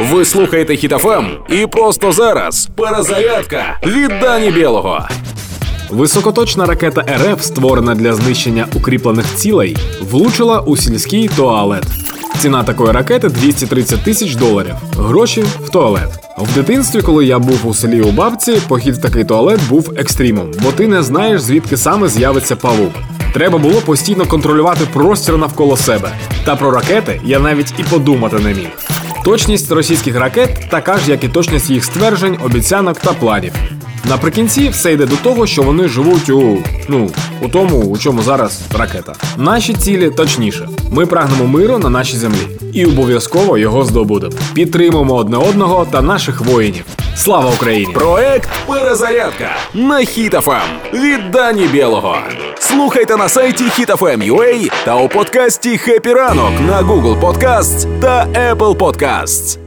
Ви слухаєте Хітофем і просто зараз перезарядка від Дані Білого. Високоточна ракета РФ, створена для знищення укріплених цілей, влучила у сільський туалет. Ціна такої ракети 230 тисяч доларів. Гроші в туалет. В дитинстві, коли я був у селі у бабці, похід в такий туалет був екстримом, бо ти не знаєш, звідки саме з'явиться павук. Треба було постійно контролювати простір навколо себе. Та про ракети я навіть і подумати не міг. Точність російських ракет така ж, як і точність їх стверджень, обіцянок та планів. Наприкінці все йде до того, що вони живуть у ну у тому, у чому зараз ракета. Наші цілі точніше. Ми прагнемо миру на нашій землі і обов'язково його здобудемо. Підтримуємо одне одного та наших воїнів. Слава Україні! Проект Перезарядка на Хітофем від Дані Білого. Слухайте на сайті HitFM.ua та у подкасті «Хеппі ранок» на Google Podcasts та Apple Podcasts.